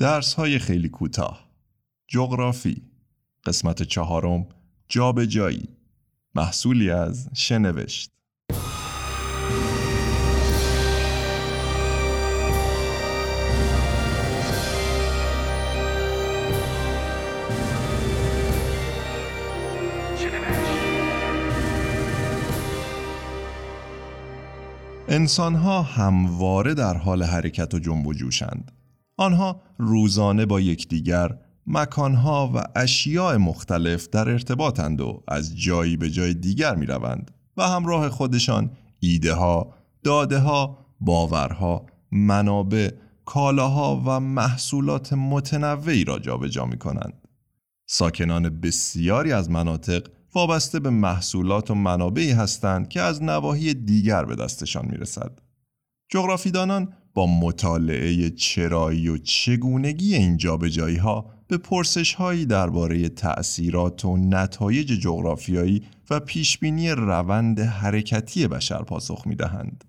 درس های خیلی کوتاه. جغرافی. قسمت چهارم. جابجایی. محصولی از شنوشت. انسانها همواره در حال حرکت و جنب و جوشند. آنها روزانه با یکدیگر مکانها و اشیاء مختلف در ارتباطند و از جایی به جای دیگر می روند و همراه خودشان ایده ها، داده ها، باورها، منابع، کالاها و محصولات متنوعی را جابجا می کنند. ساکنان بسیاری از مناطق وابسته به محصولات و منابعی هستند که از نواحی دیگر به دستشان می رسد. جغرافیدانان با مطالعه چرایی و چگونگی این جابجایی ها به پرسش هایی درباره تأثیرات و نتایج جغرافیایی و پیشبینی روند حرکتی بشر پاسخ می دهند.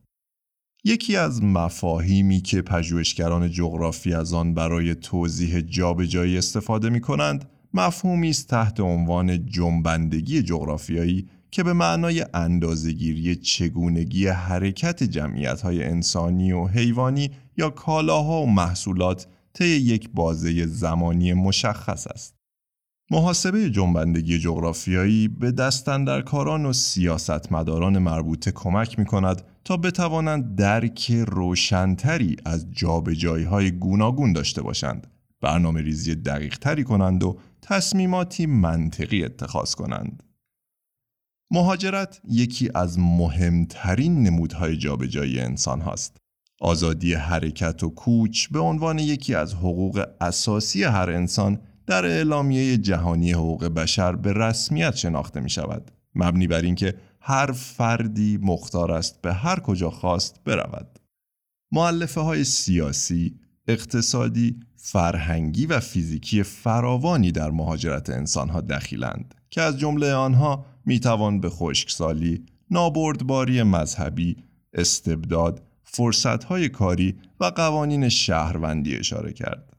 یکی از مفاهیمی که پژوهشگران جغرافی از آن برای توضیح جابجایی استفاده می کنند مفهومی است تحت عنوان جنبندگی جغرافیایی که به معنای اندازهگیری چگونگی حرکت جمعیت‌های انسانی و حیوانی یا کالاها و محصولات طی یک بازه زمانی مشخص است. محاسبه جنبندگی جغرافیایی به دستندرکاران و سیاستمداران مربوطه کمک می کند تا بتوانند درک روشنتری از جابجایی های گوناگون داشته باشند، برنامه ریزی دقیق تری کنند و تصمیماتی منطقی اتخاذ کنند. مهاجرت یکی از مهمترین نمودهای جابجایی انسان هاست. آزادی حرکت و کوچ به عنوان یکی از حقوق اساسی هر انسان در اعلامیه جهانی حقوق بشر به رسمیت شناخته می شود. مبنی بر اینکه هر فردی مختار است به هر کجا خواست برود. معلفه های سیاسی، اقتصادی، فرهنگی و فیزیکی فراوانی در مهاجرت انسانها دخیلند که از جمله آنها می‌توان به خشکسالی، نابردباری مذهبی، استبداد، فرصتهای کاری و قوانین شهروندی اشاره کرد.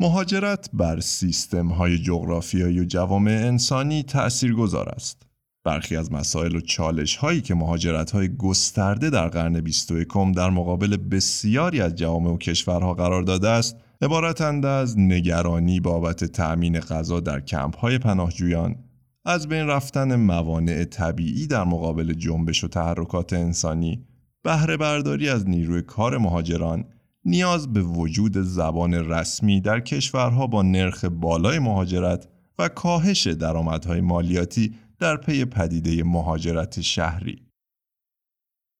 مهاجرت بر سیستم های جغرافیایی و جوامع انسانی تأثیر گذار است. برخی از مسائل و چالش هایی که مهاجرت های گسترده در قرن 21 در مقابل بسیاری از جوامع و کشورها قرار داده است عبارتند از نگرانی بابت تأمین غذا در کمپ های پناهجویان از بین رفتن موانع طبیعی در مقابل جنبش و تحرکات انسانی بهره برداری از نیروی کار مهاجران نیاز به وجود زبان رسمی در کشورها با نرخ بالای مهاجرت و کاهش درآمدهای مالیاتی در پی پدیده مهاجرت شهری.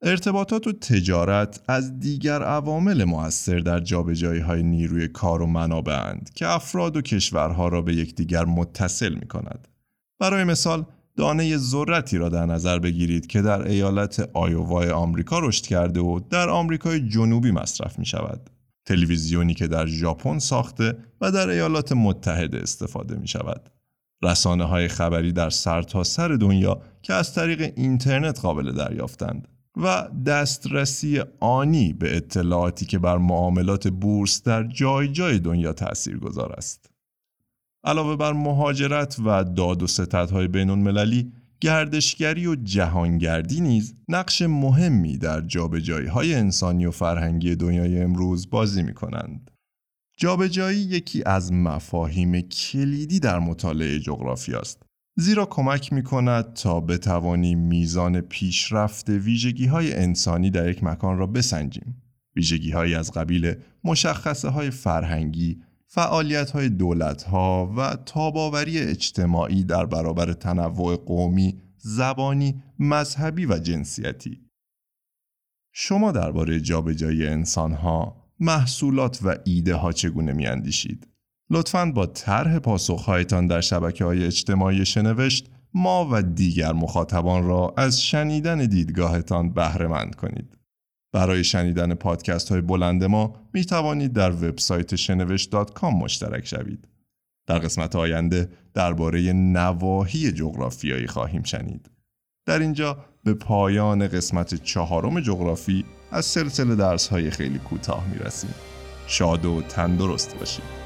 ارتباطات و تجارت از دیگر عوامل مؤثر در جابجایی های نیروی کار و منابع که افراد و کشورها را به یکدیگر متصل می کند. برای مثال دانه ذرتی را در نظر بگیرید که در ایالت آیووای آمریکا رشد کرده و در آمریکای جنوبی مصرف می شود. تلویزیونی که در ژاپن ساخته و در ایالات متحده استفاده می شود. رسانه های خبری در سرتاسر سر دنیا که از طریق اینترنت قابل دریافتند و دسترسی آنی به اطلاعاتی که بر معاملات بورس در جای جای دنیا تأثیر گذار است. علاوه بر مهاجرت و داد و ستدهای بین المللی، گردشگری و جهانگردی نیز نقش مهمی در جابجایی های انسانی و فرهنگی دنیای امروز بازی می کنند. جابجایی یکی از مفاهیم کلیدی در مطالعه جغرافی است. زیرا کمک می کند تا بتوانیم میزان پیشرفت ویژگی های انسانی در یک مکان را بسنجیم. ویژگی های از قبیل مشخصه های فرهنگی، فعالیت های دولت ها و تاباوری اجتماعی در برابر تنوع قومی، زبانی، مذهبی و جنسیتی. شما درباره جابجایی انسان ها، محصولات و ایده ها چگونه می اندیشید؟ لطفاً با طرح پاسخهایتان در شبکه های اجتماعی شنوشت ما و دیگر مخاطبان را از شنیدن دیدگاهتان بهرهمند کنید. برای شنیدن پادکست های بلند ما می توانید در وبسایت شنوشت.com مشترک شوید. در قسمت آینده درباره نواحی جغرافیایی خواهیم شنید. در اینجا به پایان قسمت چهارم جغرافی از سلسله درس های خیلی کوتاه می رسیم. شاد و تندرست باشید